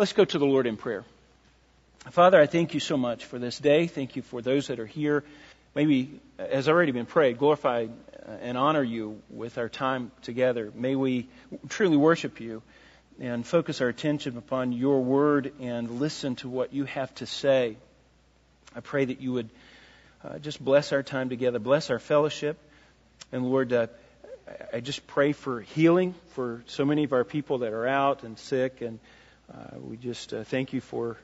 Let's go to the Lord in prayer. Father, I thank you so much for this day. Thank you for those that are here. Maybe, as already been prayed, glorify and honor you with our time together. May we truly worship you and focus our attention upon your word and listen to what you have to say. I pray that you would uh, just bless our time together, bless our fellowship. And Lord, uh, I just pray for healing for so many of our people that are out and sick. And uh, we just uh, thank you for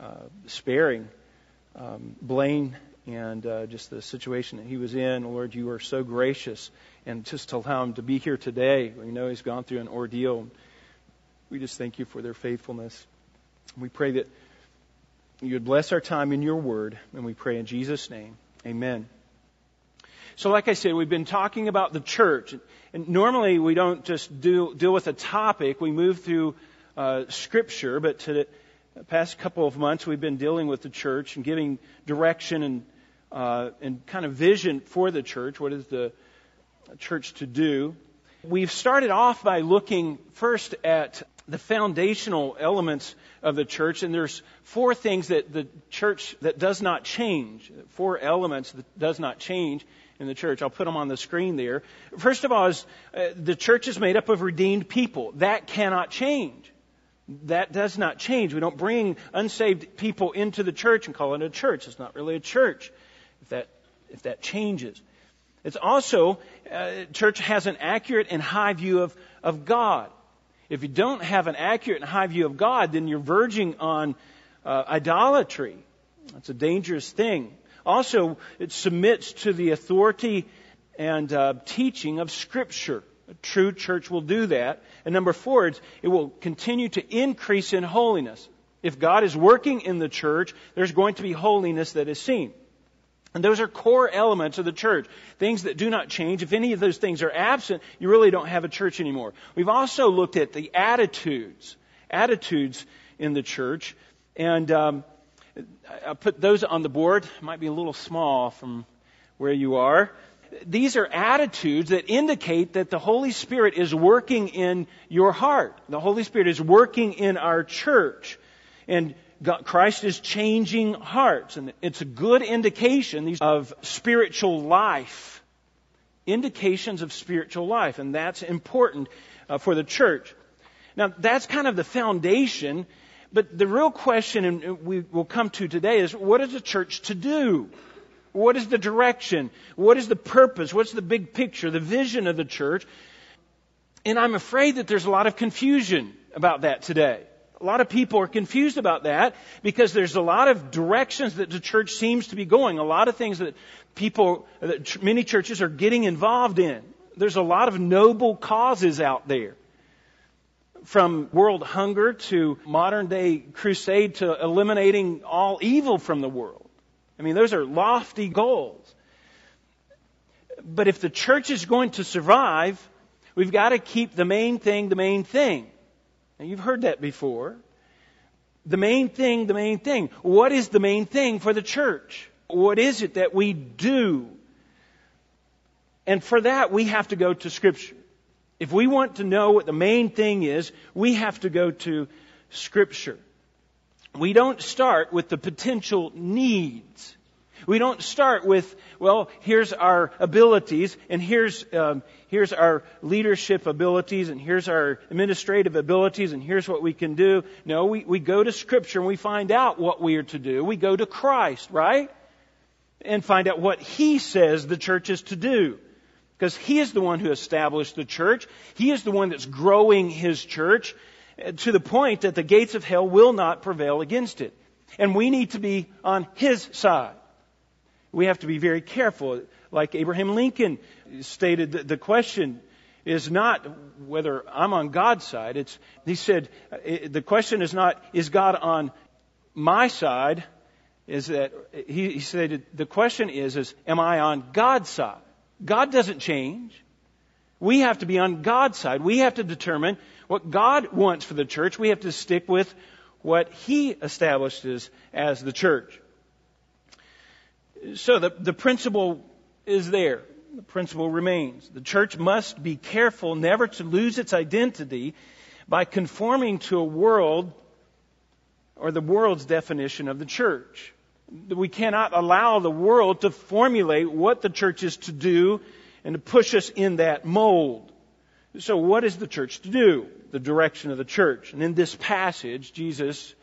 uh, sparing um, Blaine and uh, just the situation that he was in. Lord, you are so gracious. And just to allow him to be here today, we know he's gone through an ordeal. We just thank you for their faithfulness. We pray that you would bless our time in your word, and we pray in Jesus' name. Amen. So, like I said, we've been talking about the church. And normally we don't just deal with a topic, we move through uh, Scripture, but to the past couple of months we've been dealing with the church and giving direction and, uh, and kind of vision for the church. What is the church to do? We've started off by looking first at the foundational elements of the church, and there's four things that the church that does not change, four elements that does not change in the church. I'll put them on the screen there. First of all, is uh, the church is made up of redeemed people. That cannot change. That does not change. We don't bring unsaved people into the church and call it a church. It's not really a church. If that if that changes. It's also, uh, church has an accurate and high view of, of God. If you don't have an accurate and high view of God, then you're verging on uh, idolatry. That's a dangerous thing. Also, it submits to the authority and uh, teaching of Scripture. True church will do that. And number four, it will continue to increase in holiness. If God is working in the church, there's going to be holiness that is seen. And those are core elements of the church. Things that do not change. If any of those things are absent, you really don't have a church anymore. We've also looked at the attitudes, attitudes in the church. And um, I put those on the board. Might be a little small from where you are. These are attitudes that indicate that the Holy Spirit is working in your heart. The Holy Spirit is working in our church. And God, Christ is changing hearts, and it's a good indication of spiritual life. Indications of spiritual life, and that's important uh, for the church. Now, that's kind of the foundation, but the real question, and we will come to today, is what is the church to do? What is the direction? What is the purpose? What's the big picture, the vision of the church? And I'm afraid that there's a lot of confusion about that today. A lot of people are confused about that because there's a lot of directions that the church seems to be going, a lot of things that people, that many churches are getting involved in. There's a lot of noble causes out there. From world hunger to modern day crusade to eliminating all evil from the world. I mean, those are lofty goals. But if the church is going to survive, we've got to keep the main thing the main thing. Now, you've heard that before. The main thing, the main thing. What is the main thing for the church? What is it that we do? And for that, we have to go to Scripture. If we want to know what the main thing is, we have to go to Scripture. We don't start with the potential needs. We don't start with, well, here's our abilities, and here's um, here's our leadership abilities, and here's our administrative abilities, and here's what we can do. No, we, we go to Scripture and we find out what we are to do. We go to Christ, right? And find out what He says the church is to do. Because He is the one who established the church. He is the one that's growing His church to the point that the gates of hell will not prevail against it. And we need to be on His side we have to be very careful. Like Abraham Lincoln stated, the, question is not whether I'm on God's side. It's, he said, the question is not, is God on my side? Is that, he, he said, the question is, is, am I on God's side? God doesn't change. We have to be on God's side. We have to determine what God wants for the church. We have to stick with what He establishes as the church. So the, the principle is there. The principle remains. The church must be careful never to lose its identity by conforming to a world or the world's definition of the church. We cannot allow the world to formulate what the church is to do and to push us in that mold. So what is the church to do? The direction of the church. And in this passage, Jesus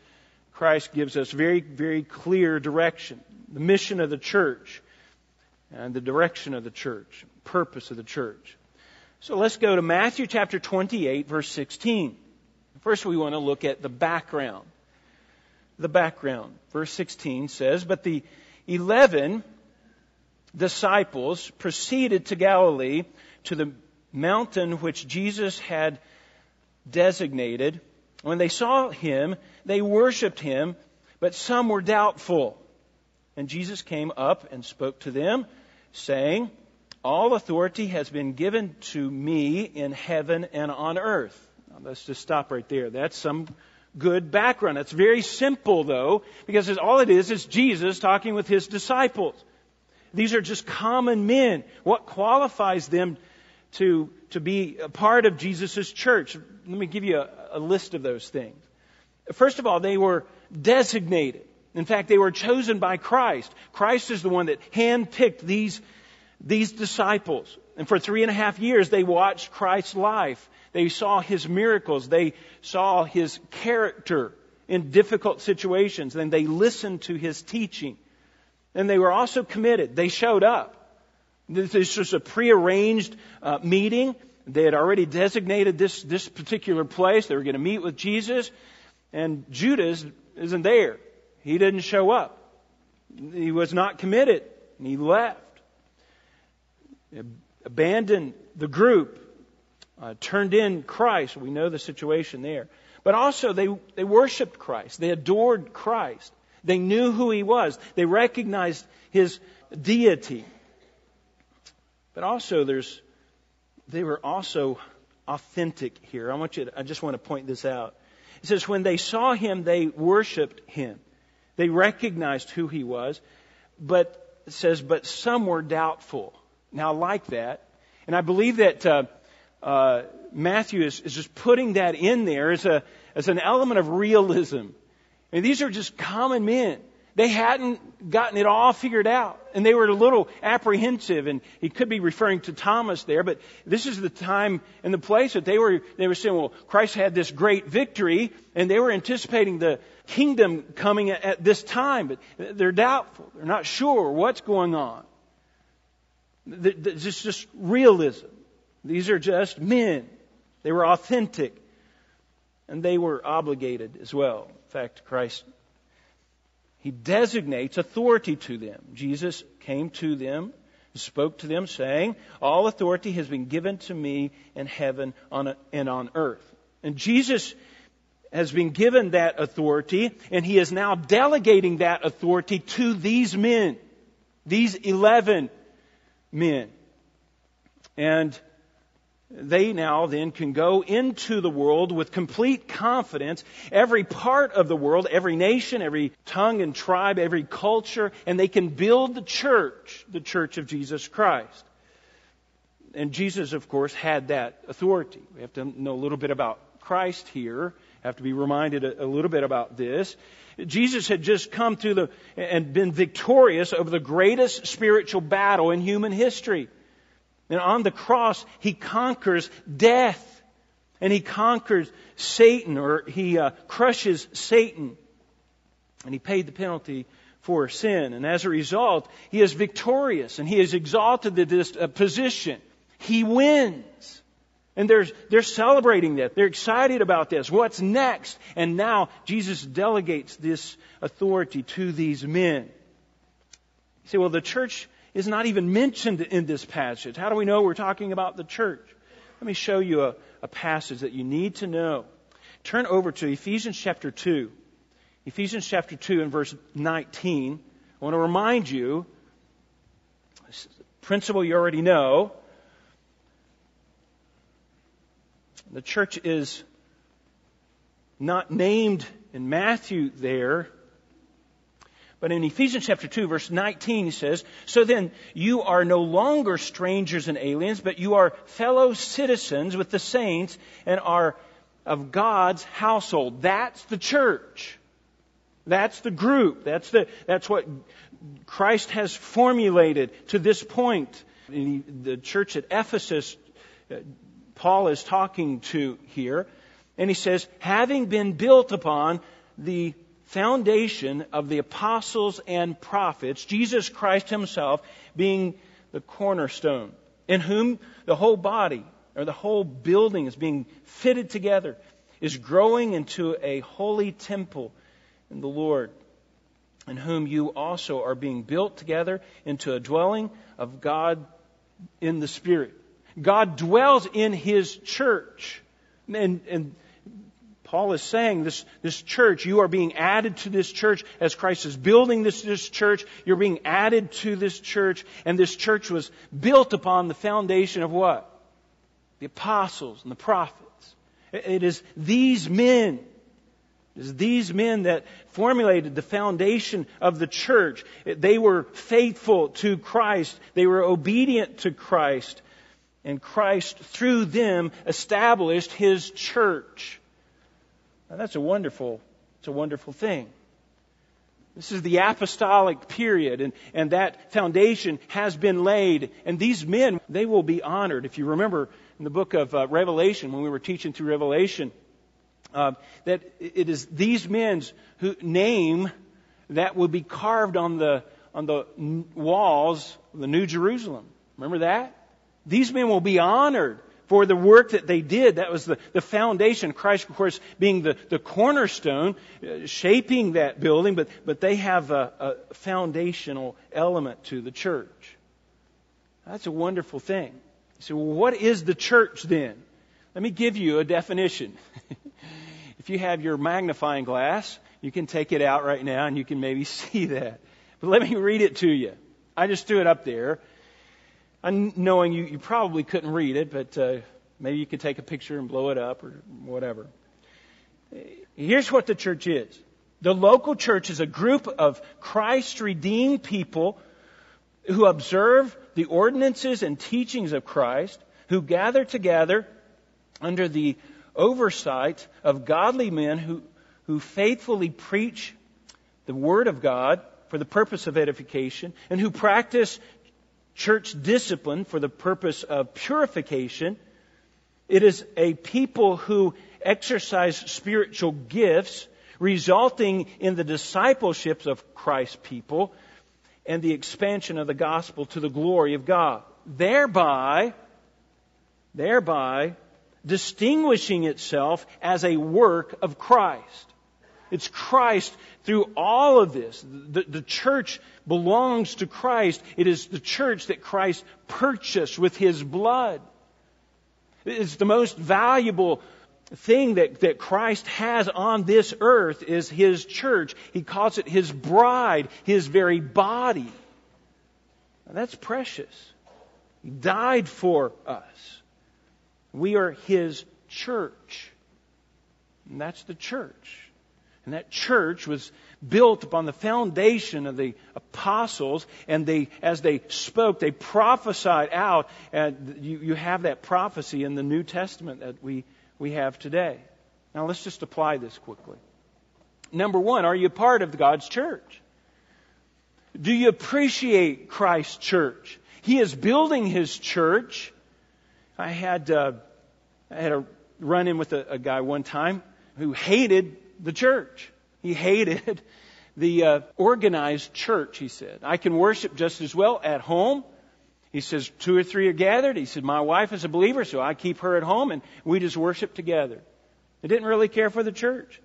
Christ gives us very, very clear direction. The mission of the church and the direction of the church, purpose of the church. So let's go to Matthew chapter 28 verse 16. First we want to look at the background. The background. Verse 16 says, But the eleven disciples proceeded to Galilee to the mountain which Jesus had designated. When they saw him, they worshiped him, but some were doubtful. And Jesus came up and spoke to them, saying, All authority has been given to me in heaven and on earth. Now, let's just stop right there. That's some good background. It's very simple, though, because all it is is Jesus talking with his disciples. These are just common men. What qualifies them to, to be a part of Jesus' church? Let me give you a, a list of those things. First of all, they were designated. In fact, they were chosen by Christ. Christ is the one that handpicked these, these disciples. And for three and a half years, they watched Christ's life. They saw his miracles. They saw his character in difficult situations. And they listened to his teaching. And they were also committed. They showed up. This was a prearranged uh, meeting. They had already designated this, this particular place. They were going to meet with Jesus. And Judas isn't there. He didn't show up. He was not committed. And he left. Abandoned the group. Uh, turned in Christ. We know the situation there. But also, they, they worshiped Christ. They adored Christ. They knew who he was. They recognized his deity. But also, there's, they were also authentic here. I want you to, I just want to point this out. It says, when they saw him, they worshiped him. They recognized who he was. But it says, but some were doubtful. Now, I like that. And I believe that uh, uh, Matthew is, is just putting that in there as, a, as an element of realism. I mean, these are just common men. They hadn't gotten it all figured out. And they were a little apprehensive. And he could be referring to Thomas there, but this is the time and the place that they were, they were saying, well, Christ had this great victory, and they were anticipating the kingdom coming at, at this time, but they're doubtful. They're not sure what's going on. This is just realism. These are just men. They were authentic. And they were obligated as well. In fact, Christ he designates authority to them. Jesus came to them, spoke to them, saying, All authority has been given to me in heaven and on earth. And Jesus has been given that authority, and he is now delegating that authority to these men, these 11 men. And they now then can go into the world with complete confidence, every part of the world, every nation, every tongue and tribe, every culture, and they can build the church, the church of Jesus Christ. And Jesus, of course, had that authority. We have to know a little bit about Christ here, have to be reminded a, little bit about this. Jesus had just come through the, and been victorious over the greatest spiritual battle in human history. And on the cross, he conquers death. And he conquers Satan, or he uh, crushes Satan. And he paid the penalty for sin. And as a result, he is victorious and he is exalted to this uh, position. He wins. And they're, they're celebrating that. They're excited about this. What's next? And now Jesus delegates this authority to these men. You say, well, the church is not even mentioned in this passage. How do we know we're talking about the church? Let me show you a, a passage that you need to know. Turn over to Ephesians chapter 2. Ephesians chapter 2 and verse 19. I want to remind you, principle you already know. The church is not named in Matthew there, but in Ephesians chapter 2 verse 19 he says, So then you are no longer strangers and aliens, but you are fellow citizens with the saints and are of God's household. That's the church. That's the group. That's, the, that's what Christ has formulated to this point. The church at Ephesus, uh, Paul is talking to here, and he says, having been built upon the foundation of the apostles and prophets, Jesus Christ himself being the cornerstone, in whom the whole body, or the whole building is being fitted together, is growing into a holy temple in the Lord, in whom you also are being built together into a dwelling of God in the Spirit. God dwells in His church. And, and Paul is saying this, this church, you are being added to this church as Christ is building this, this church. You're being added to this church. And this church was built upon the foundation of what? The apostles and the prophets. It is these men, it is these men that formulated the foundation of the church. They were faithful to Christ. They were obedient to Christ. And Christ, through them, established His church. Now, that's a wonderful, it's a wonderful thing. This is the apostolic period, and, and that foundation has been laid. And these men, they will be honored. If you remember in the book of uh, Revelation, when we were teaching through Revelation, uh, that it is these men's who name that will be carved on the on the walls of the New Jerusalem. Remember that? These men will be honored for the work that they did. That was the, the foundation. Christ, of course, being the, the cornerstone, uh, shaping that building, but, but they have a, a foundational element to the church. That's a wonderful thing. So, well, what is the church then? Let me give you a definition. if you have your magnifying glass, you can take it out right now and you can maybe see that. But let me read it to you. I just threw it up there knowing you, you probably couldn't read it, but uh, maybe you could take a picture and blow it up or whatever. Here's what the church is. The local church is a group of Christ redeemed people who observe the ordinances and teachings of Christ, who gather together under the oversight of godly men who, who faithfully preach the Word of God for the purpose of edification, and who practice church discipline for the purpose of purification. It is a people who exercise spiritual gifts, resulting in the discipleships of Christ's people and the expansion of the gospel to the glory of God. Thereby, thereby distinguishing itself as a work of Christ. It's Christ through all of this. The, the church belongs to Christ. It is the church that Christ purchased with his blood. It's the most valuable thing that, that Christ has on this earth is his church. He calls it his bride, his very body. Now, that's precious. He died for us. We are his church. And that's the church. And that church was built upon the foundation of the apostles, and they, as they spoke, they prophesied out. And you, you have that prophecy in the New Testament that we, we have today. Now let's just apply this quickly. Number one, are you part of God's church? Do you appreciate Christ's church? He is building His church. I had, uh, I had a run in with a, a guy one time who hated the church. He hated the uh, organized church, he said. I can worship just as well at home. He says, two or three are gathered. He said, my wife is a believer, so I keep her at home and we just worship together. He didn't really care for the church.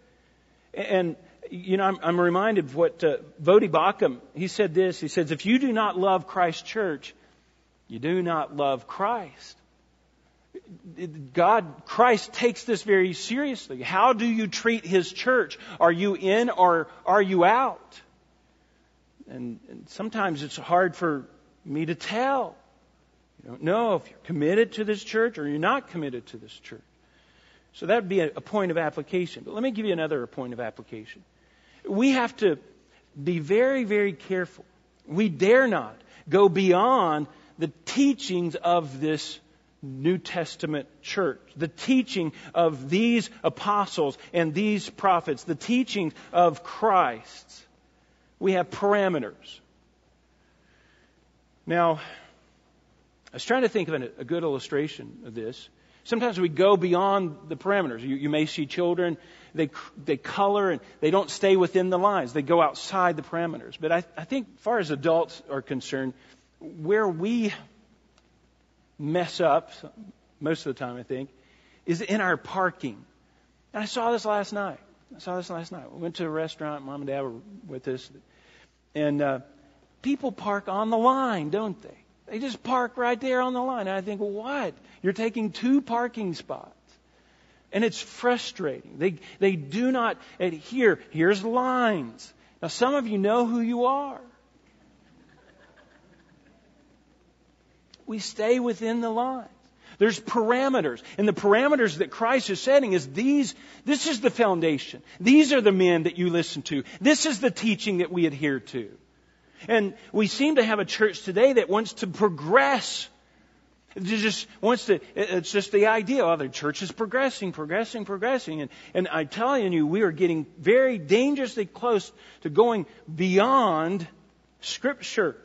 And, you know, I'm, I'm reminded of what uh, Voddie Baucham, he said this. He says, if you do not love Christ's church, you do not love Christ. God, Christ takes this very seriously. How do you treat His church? Are you in or are you out? And, and sometimes it's hard for me to tell. You don't know if you're committed to this church or you're not committed to this church. So that would be a, a point of application. But let me give you another point of application. We have to be very, very careful. We dare not go beyond the teachings of this New Testament church, the teaching of these apostles and these prophets, the teaching of Christ. We have parameters. Now, I was trying to think of a good illustration of this. Sometimes we go beyond the parameters. You, you, may see children, they, they color and they don't stay within the lines. They go outside the parameters. But I, I think, as far as adults are concerned, where we mess up, most of the time I think, is in our parking. And I saw this last night. I saw this last night. We went to a restaurant. Mom and Dad were with us. And uh, people park on the line, don't they? They just park right there on the line. And I think, what? You're taking two parking spots. And it's frustrating. They, they do not adhere. Here's lines. Now, some of you know who you are. We stay within the lines. There's parameters. And the parameters that Christ is setting is these, this is the foundation. These are the men that you listen to. This is the teaching that we adhere to. And we seem to have a church today that wants to progress. Just wants to, it's just the idea, oh, the church is progressing, progressing, progressing. And, and I'm telling you, we are getting very dangerously close to going beyond Scripture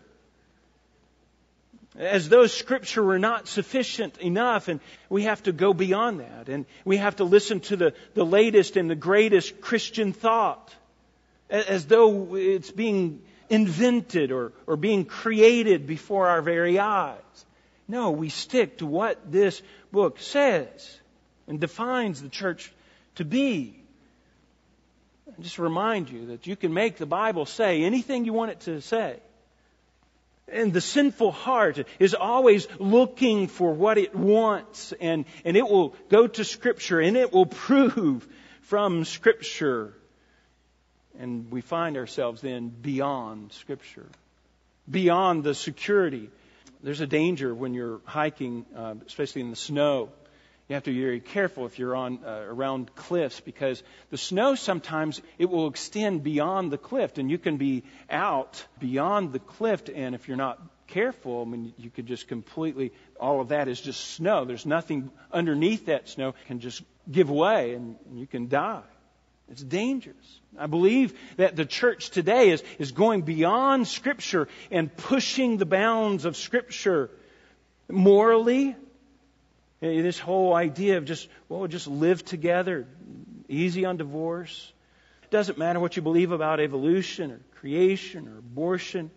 as though scripture were not sufficient enough and we have to go beyond that and we have to listen to the, the latest and the greatest Christian thought as though it's being invented or, or being created before our very eyes. No, we stick to what this book says and defines the church to be. I just remind you that you can make the Bible say anything you want it to say. And the sinful heart is always looking for what it wants, and, and it will go to Scripture and it will prove from Scripture. And we find ourselves then beyond Scripture, beyond the security. There's a danger when you're hiking, uh, especially in the snow, you have to be very careful if you're on uh, around cliffs because the snow sometimes it will extend beyond the cliff and you can be out beyond the cliff and if you're not careful, I mean you could just completely all of that is just snow. There's nothing underneath that snow can just give way and you can die. It's dangerous. I believe that the church today is, is going beyond Scripture and pushing the bounds of Scripture morally, Eh, this whole idea of just, well, just live together, easy on divorce. It doesn't matter what you believe about evolution or creation or abortion.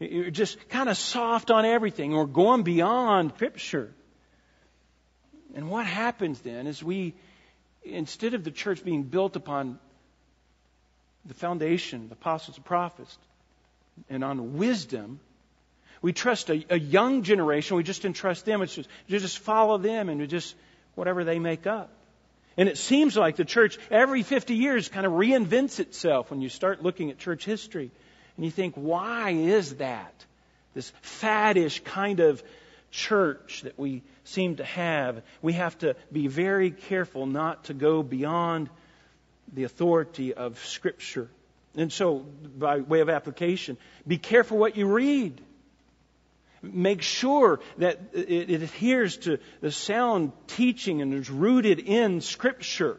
Eh, you're just kind of soft on everything or going beyond Scripture. And what happens then is we, instead of the church being built upon the foundation, the apostles and prophets, and on wisdom, we trust a, a young generation. We just entrust them. It's just, just follow them and just whatever they make up. And it seems like the church every 50 years kind of reinvents itself when you start looking at church history. And you think, why is that? This faddish kind of church that we seem to have. We have to be very careful not to go beyond the authority of Scripture. And so, by way of application, be careful what you read. Make sure that it, it adheres to the sound teaching and is rooted in Scripture.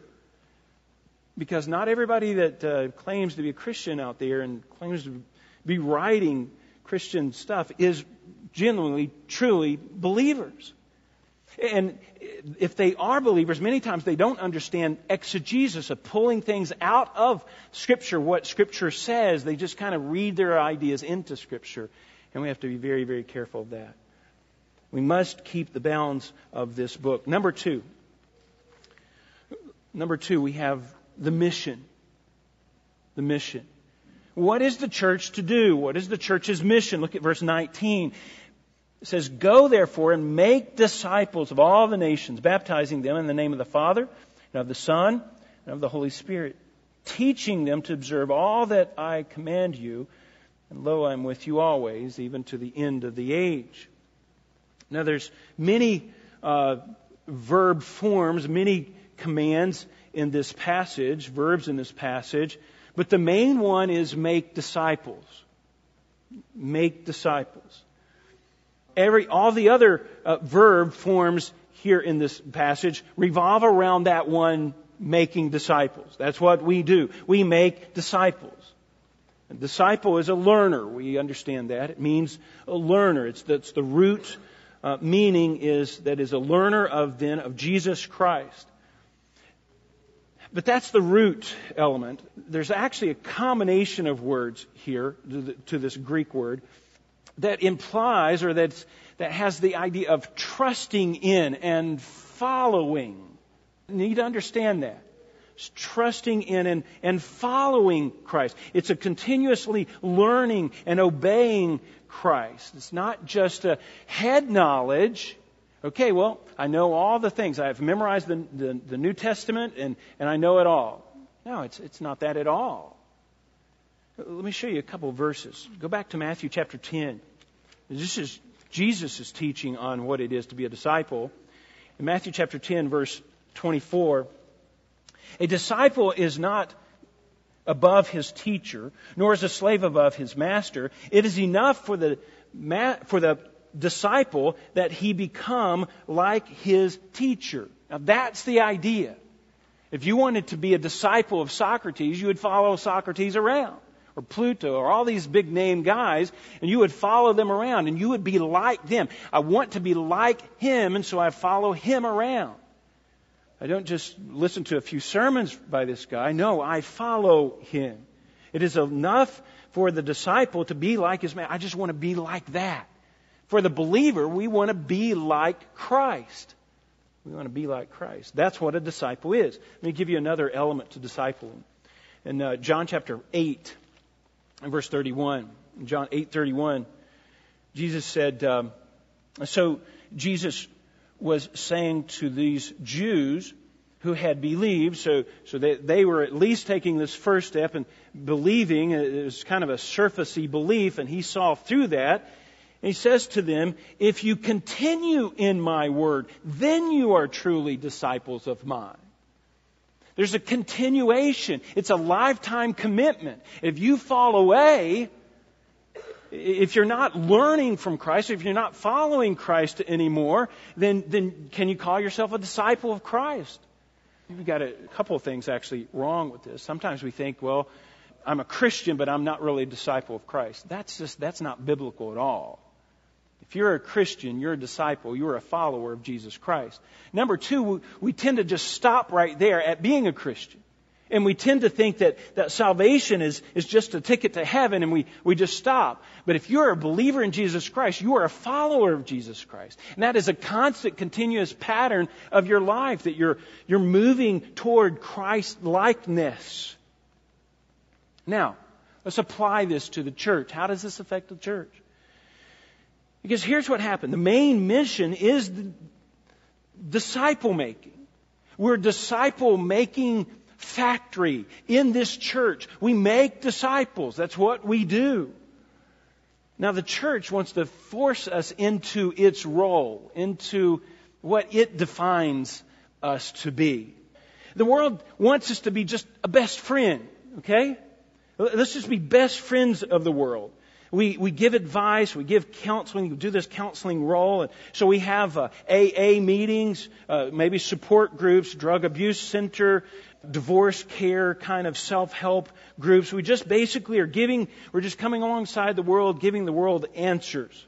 Because not everybody that uh, claims to be a Christian out there and claims to be writing Christian stuff is genuinely, truly believers. And if they are believers, many times they don't understand exegesis of pulling things out of Scripture, what Scripture says. They just kind of read their ideas into Scripture. And we have to be very, very careful of that. We must keep the bounds of this book. Number two. Number two, we have the mission. The mission. What is the church to do? What is the church's mission? Look at verse 19. It says, Go therefore and make disciples of all the nations, baptizing them in the name of the Father, and of the Son, and of the Holy Spirit, teaching them to observe all that I command you. And lo, I'm with you always, even to the end of the age. Now, there's many uh, verb forms, many commands in this passage, verbs in this passage, but the main one is make disciples. Make disciples. every, all the other uh, verb forms here in this passage revolve around that one making disciples. That's what we do. We make disciples. A disciple is a learner. We understand that. It means a learner. It's, that's the root uh, meaning is that is a learner of then of Jesus Christ. But that's the root element. There's actually a combination of words here to, the, to this Greek word that implies or that's, that has the idea of trusting in and following. You need to understand that. Trusting in and, and following Christ. It's a continuously learning and obeying Christ. It's not just a head knowledge. Okay, well, I know all the things. I've memorized the, the, the New Testament and, and I know it all. No, it's, it's not that at all. Let me show you a couple verses. Go back to Matthew chapter 10. This is Jesus' teaching on what it is to be a disciple. In Matthew chapter 10, verse 24, a disciple is not above his teacher, nor is a slave above his master. It is enough for the, for the disciple that he become like his teacher. Now that's the idea. If you wanted to be a disciple of Socrates, you would follow Socrates around or Plato or all these big name guys, and you would follow them around and you would be like them. I want to be like him, and so I follow him around. I don't just listen to a few sermons by this guy. No, I follow him. It is enough for the disciple to be like his man. I just want to be like that. For the believer, we want to be like Christ. We want to be like Christ. That's what a disciple is. Let me give you another element to discipling. In uh, John chapter 8, in verse 31, John 8:31, Jesus said, um, so Jesus was saying to these Jews who had believed, so, so they, they were at least taking this first step and believing. It was kind of a surfacey belief, and he saw through that. And he says to them, If you continue in my word, then you are truly disciples of mine. There's a continuation. It's a lifetime commitment. If you fall away, if you're not learning from Christ, if you're not following Christ anymore, then, then can you call yourself a disciple of Christ? We've got a couple of things actually wrong with this. Sometimes we think, well, I'm a Christian, but I'm not really a disciple of Christ. That's just, that's not biblical at all. If you're a Christian, you're a disciple, you're a follower of Jesus Christ. Number two, we tend to just stop right there at being a Christian. And we tend to think that, that salvation is, is just a ticket to heaven and we, we just stop. But if you're a believer in Jesus Christ, you are a follower of Jesus Christ. And that is a constant, continuous pattern of your life that you're, you're moving toward Christ likeness. Now, let's apply this to the church. How does this affect the church? Because here's what happened. The main mission is disciple making. We're disciple making factory in this church. We make disciples. That's what we do. Now the church wants to force us into its role, into what it defines us to be. The world wants us to be just a best friend, okay? Let's just be best friends of the world. We, we give advice, we give counseling, we do this counseling role. And so we have uh, AA meetings, uh, maybe support groups, drug abuse center, divorce care kind of self-help groups. We just basically are giving, we're just coming alongside the world, giving the world answers.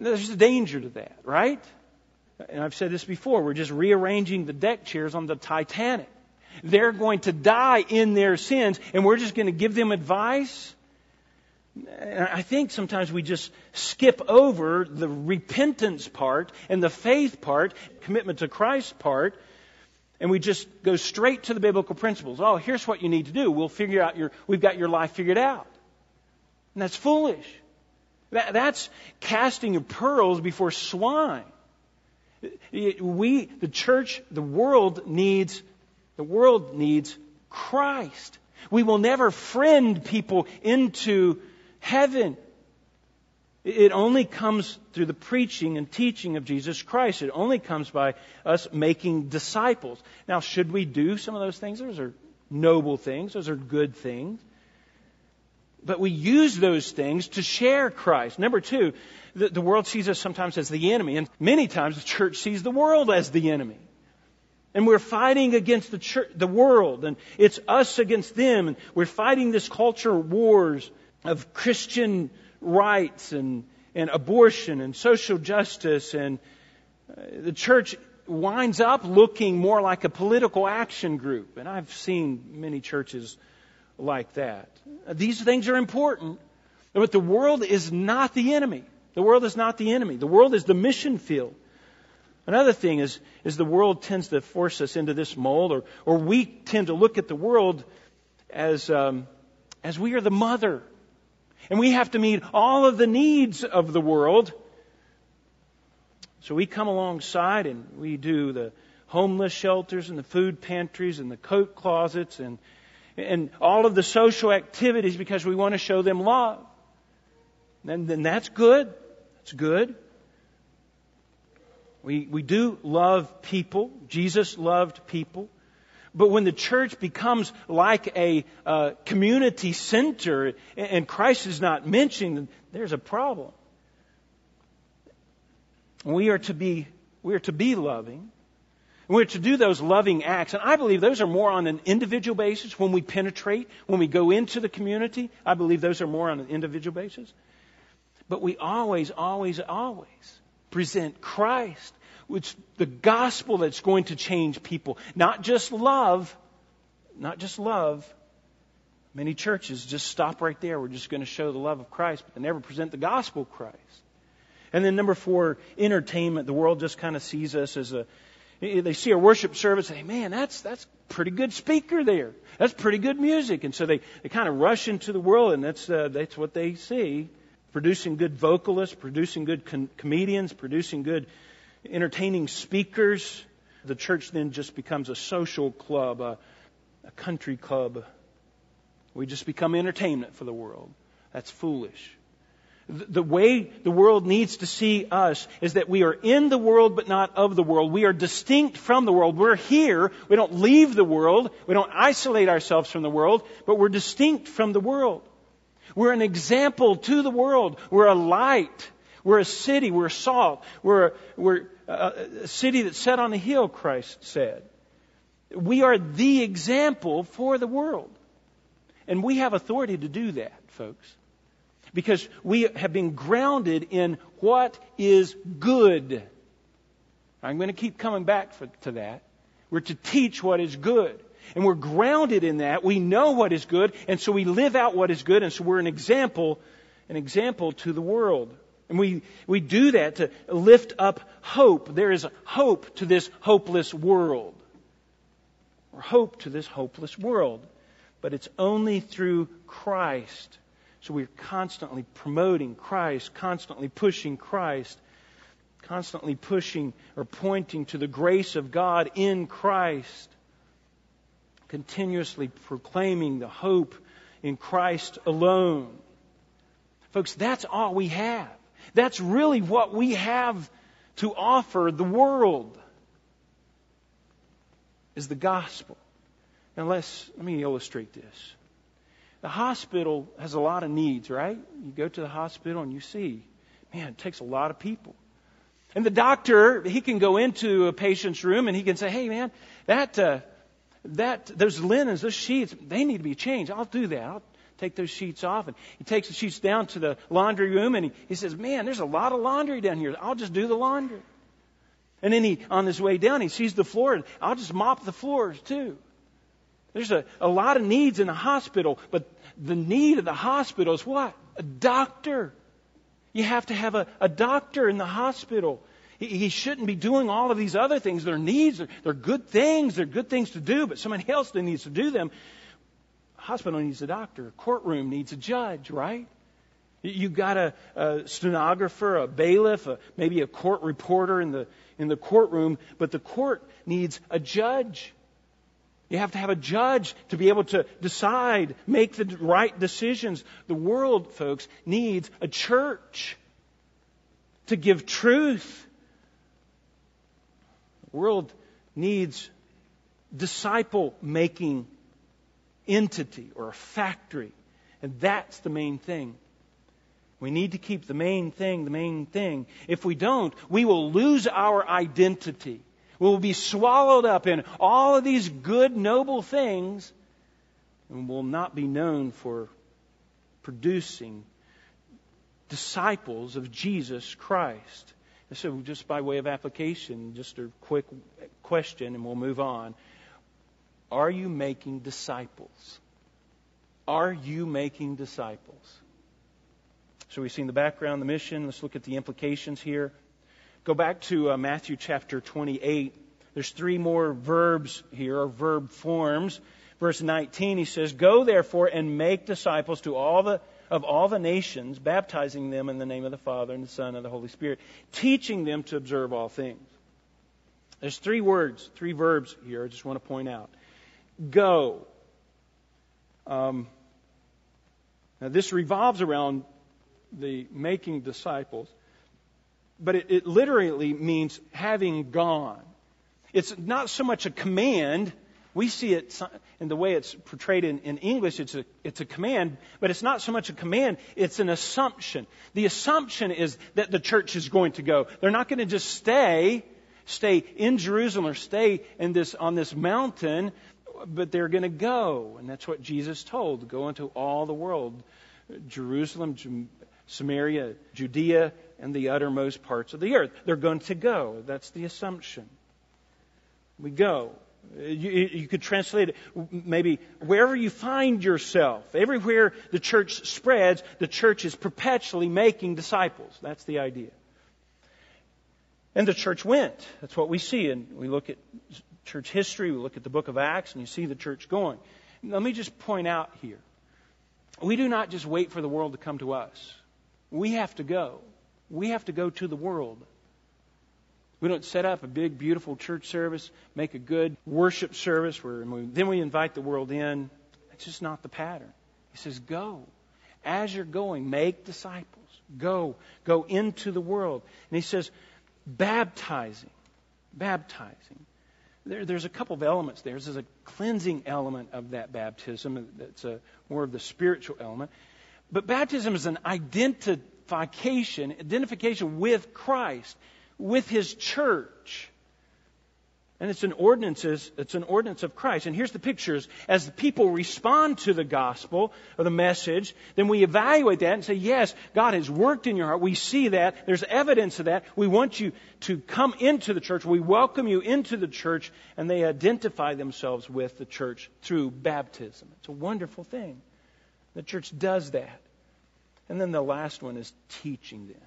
There's a danger to that, right? And I've said this before, we're just rearranging the deck chairs on the Titanic. They're going to die in their sins, and we're just going to give them advice. And I think sometimes we just skip over the repentance part and the faith part, commitment to Christ part, and we just go straight to the biblical principles. Oh, here's what you need to do. We'll figure out your, we've got your life figured out. And that's foolish. That, that's casting your pearls before swine. We, the church, the world needs, the world needs Christ. We will never friend people into heaven. It only comes through the preaching and teaching of Jesus Christ. It only comes by us making disciples. Now, should we do some of those things? Those are noble things. Those are good things. but we use those things to share Christ. Number two, the, the world sees us sometimes as the enemy, and many times the church sees the world as the enemy. And we're fighting against the church, the world, and it's us against them, and we're fighting this culture wars of Christian rights and, and abortion and social justice, and uh, the church winds up looking more like a political action group. And I've seen many churches like that. These things are important, but the world is not the enemy. The world is not the enemy. The world is the mission field. Another thing is, is the world tends to force us into this mold, or, or we tend to look at the world as, um, as we are the mother. And we have to meet all of the needs of the world. So we come alongside and we do the homeless shelters and the food pantries and the coat closets and, and all of the social activities because we want to show them love. And then that's good. That's good. We, we do love people. Jesus loved people. But when the church becomes like a uh, community center and Christ is not mentioned, there's a problem. We are to be, we are to be loving. We're to do those loving acts. And I believe those are more on an individual basis when we penetrate, when we go into the community. I believe those are more on an individual basis. But we always, always, always present Christ, which the gospel that's going to change people. Not just love, not just love. Many churches just stop right there. We're just going to show the love of Christ, but they never present the gospel of Christ. And then number four, entertainment. The world just kind of sees us as a, they see our worship service and say, man, that's, that's pretty good speaker there. That's pretty good music. And so they, they kind of rush into the world and that's, uh, that's what they see producing good vocalists, producing good com- comedians, producing good entertaining speakers. The church then just becomes a social club, a, a country club. We just become entertainment for the world. That's foolish. The way the world needs to see us is that we are in the world but not of the world. We are distinct from the world. We're here. We don't leave the world. We don't isolate ourselves from the world, but we're distinct from the world. We're an example to the world. We're a light. We're a city. We're salt. We're, we're a city that's set on a hill, Christ said. We are the example for the world. And we have authority to do that, folks. Because we have been grounded in what is good. I'm going to keep coming back for, to that. We're to teach what is good. And we're grounded in that. We know what is good, and so we live out what is good, and so we're an example, an example to the world. And we, we do that to lift up hope. There is hope to this hopeless world. Or hope to this hopeless world. But it's only through Christ. So we're constantly promoting Christ, constantly pushing Christ, constantly pushing or pointing to the grace of God in Christ continuously proclaiming the hope in Christ alone. Folks, that's all we have. That's really what we have to offer the world is the gospel. Now let's let me illustrate this. The hospital has a lot of needs, right? You go to the hospital and you see, man, it takes a lot of people. And the doctor, he can go into a patient's room and he can say, "Hey, man, that uh, that those linens, those sheets, they need to be changed. I'll do that. I'll take those sheets off. And he takes the sheets down to the laundry room and he, he says, Man, there's a lot of laundry down here. I'll just do the laundry. And then he, on his way down, he sees the floor and I'll just mop the floors too. There's a, a lot of needs in the hospital, but the need of the hospital is what? A doctor. You have to have a, a doctor in the hospital. He shouldn't be doing all of these other things. They're needs. They're, they're good things. They're good things to do, but somebody else needs to do them. Hospital needs a doctor. Courtroom needs a judge, right? You've got a, a stenographer, a bailiff, a, maybe a court reporter in the, in the courtroom, but the court needs a judge. You have to have a judge to be able to decide, make the right decisions. The world, folks, needs a church to give truth The world needs disciple making entity or a factory. And that's the main thing. We need to keep the main thing the main thing. If we don't, we will lose our identity. We will be swallowed up in all of these good, noble things and will not be known for producing disciples of Jesus Christ. And so, just by way of application, just a quick question and we'll move on. Are you making disciples? Are you making disciples? So we've seen the background, the mission. Let's look at the implications here. Go back to uh, Matthew chapter 28. There's three more verbs here, or verb forms. Verse 19, he says, Go therefore and make disciples to all the of all the nations, baptizing them in the name of the Father and the Son and the Holy Spirit, teaching them to observe all things. There's three words, three verbs here I just want to point out. Go. Um, now, this revolves around the making disciples, but it, it literally means having gone. It's not so much a command. We see it in the way it's portrayed in, in English, it's a, it's a command, but it's not so much a command, it's an assumption. The assumption is that the church is going to go. They're not going to just stay, stay in Jerusalem or stay in this, on this mountain, but they're going to go. And that's what Jesus told go into all the world Jerusalem, Samaria, Judea, and the uttermost parts of the earth. They're going to go. That's the assumption. We go. You, you, could translate it maybe wherever you find yourself. Everywhere the church spreads, the church is perpetually making disciples. That's the idea. And the church went. That's what we see. And we look at church history, we look at the book of Acts, and you see the church going. Let me just point out here. We do not just wait for the world to come to us. We have to go. We have to go to the world. We don't set up a big, beautiful church service, make a good worship service where we, then we invite the world in. It's just not the pattern. He says, Go. As you're going, make disciples. Go. Go into the world. And he says, baptizing. Baptizing. There, there's a couple of elements there. There's a cleansing element of that baptism that's a, more of the spiritual element. But baptism is an identification, identification with Christ, with His church. And it's an ordinance, it's an ordinance of Christ. And here's the pictures. As the people respond to the gospel or the message, then we evaluate that and say, yes, God has worked in your heart. We see that. There's evidence of that. We want you to come into the church. We welcome you into the church. And they identify themselves with the church through baptism. It's a wonderful thing. The church does that. And then the last one is teaching them.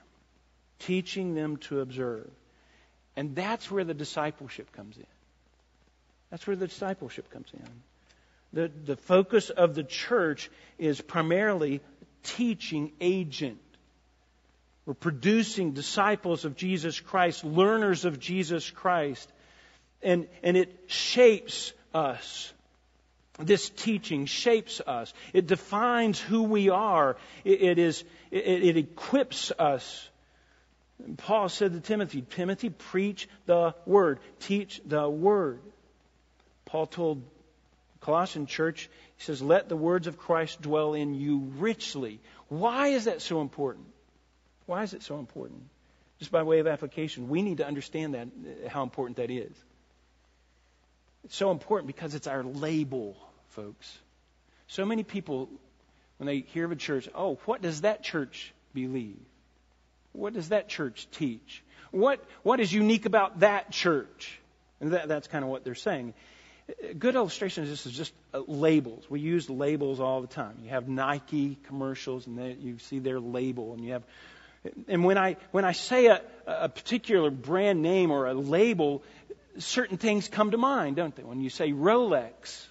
Teaching them to observe. And that's where the discipleship comes in. That's where the discipleship comes in. The, the focus of the church is primarily teaching agent. We're producing disciples of Jesus Christ, learners of Jesus Christ. And, and it shapes us this teaching shapes us. It defines who we are. it, it is, it, it equips us. Paul said to Timothy, Timothy, preach the word. Teach the word. Paul told Colossian church, he says, let the words of Christ dwell in you richly. Why is that so important? Why is it so important? Just by way of application, we need to understand that, how important that is. It's so important because it's our label folks. So many people, when they hear of a church, oh, what does that church believe? What does that church teach? What, what is unique about that church? And that, that's kind of what they're saying. Good illustration of this is just uh, labels. We use labels all the time. You have Nike commercials, and they, you see their label, and you have. And when I when I say a, a particular brand name or a label, certain things come to mind, don't they? When you say Rolex,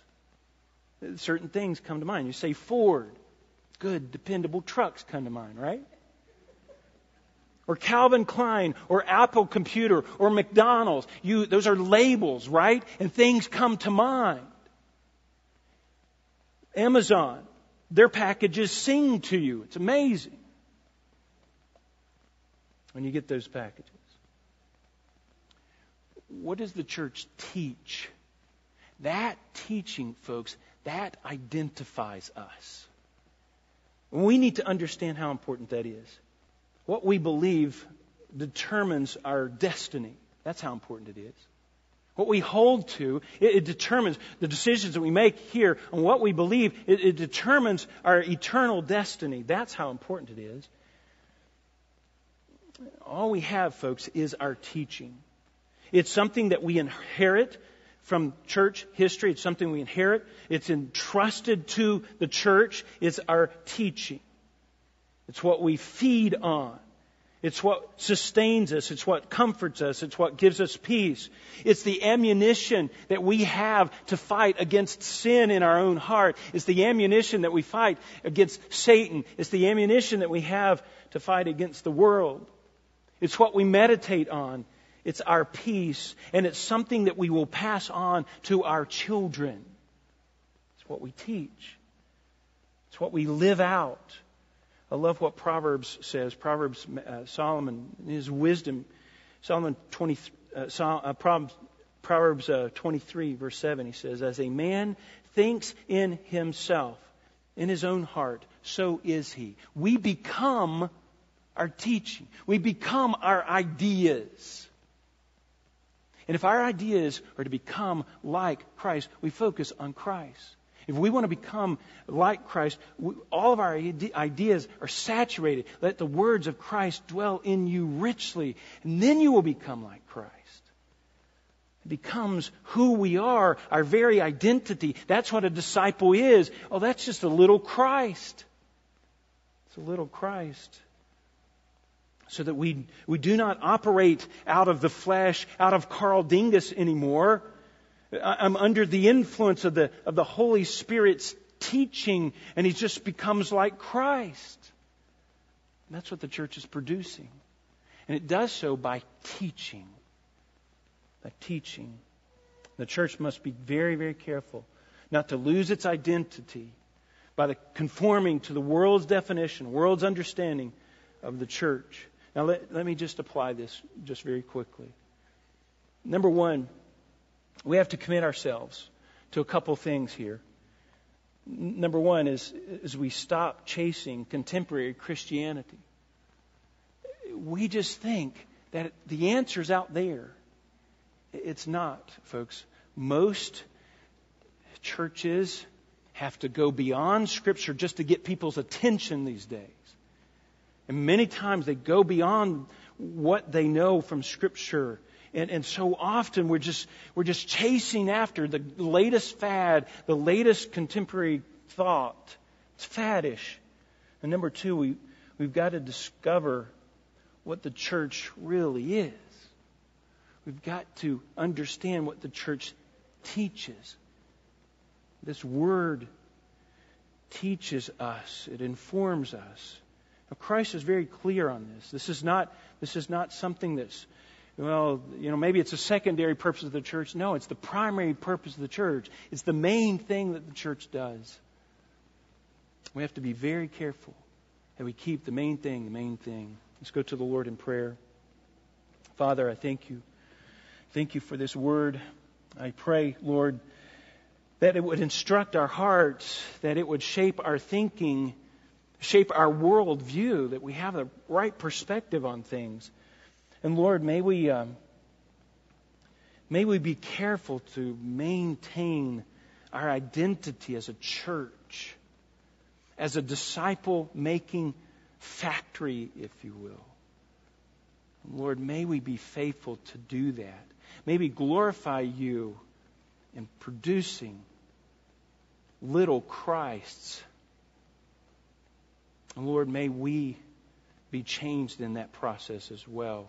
certain things come to mind. You say Ford, good, dependable trucks come to mind, right? Or Calvin Klein, or Apple Computer, or McDonald's. You, those are labels, right? And things come to mind. Amazon, their packages sing to you. It's amazing when you get those packages. What does the church teach? That teaching, folks, that identifies us. We need to understand how important that is. What we believe determines our destiny. That's how important it is. What we hold to, it, it determines the decisions that we make here and what we believe. It, it determines our eternal destiny. That's how important it is. All we have, folks, is our teaching. It's something that we inherit from church history. It's something we inherit. It's entrusted to the church. It's our teaching. It's what we feed on. It's what sustains us. It's what comforts us. It's what gives us peace. It's the ammunition that we have to fight against sin in our own heart. It's the ammunition that we fight against Satan. It's the ammunition that we have to fight against the world. It's what we meditate on. It's our peace. And it's something that we will pass on to our children. It's what we teach. It's what we live out. I love what Proverbs says. Proverbs, uh, Solomon, his wisdom, Solomon 20, uh, Sol, uh, Proverbs, Proverbs uh, 23, verse 7, he says, As a man thinks in himself, in his own heart, so is he. We become our teaching, we become our ideas. And if our ideas are to become like Christ, we focus on Christ. If we want to become like Christ, we, all of our ideas are saturated. Let the words of Christ dwell in you richly, and then you will become like Christ. It becomes who we are, our very identity. That's what a disciple is. Oh, that's just a little Christ. It's a little Christ so that we, we do not operate out of the flesh, out of Carl Dingus anymore, I'm under the influence of the, of the Holy Spirit's teaching, and he just becomes like Christ. And that's what the church is producing. And it does so by teaching. By teaching. The church must be very, very careful not to lose its identity by the conforming to the world's definition, world's understanding of the church. Now, let, let me just apply this just very quickly. Number one, we have to commit ourselves to a couple things here. Number one is, is we stop chasing contemporary Christianity. We just think that the answer's out there. It's not, folks. Most churches have to go beyond Scripture just to get people's attention these days. And many times they go beyond what they know from Scripture and, and so often we're just, we're just chasing after the latest fad, the latest contemporary thought. It's faddish. And number two, we, we've got to discover what the church really is. We've got to understand what the church teaches. This word teaches us, it informs us. Now, Christ is very clear on this. This is not, this is not something that's well, you know, maybe it's a secondary purpose of the church. No, it's the primary purpose of the church. It's the main thing that the church does. We have to be very careful that we keep the main thing the main thing. Let's go to the Lord in prayer. Father, I thank you. Thank you for this word. I pray, Lord, that it would instruct our hearts, that it would shape our thinking, shape our worldview, that we have the right perspective on things. And Lord, may we, um, may we be careful to maintain our identity as a church, as a disciple making factory, if you will. Lord, may we be faithful to do that. May we glorify you in producing little Christs. And Lord, may we be changed in that process as well.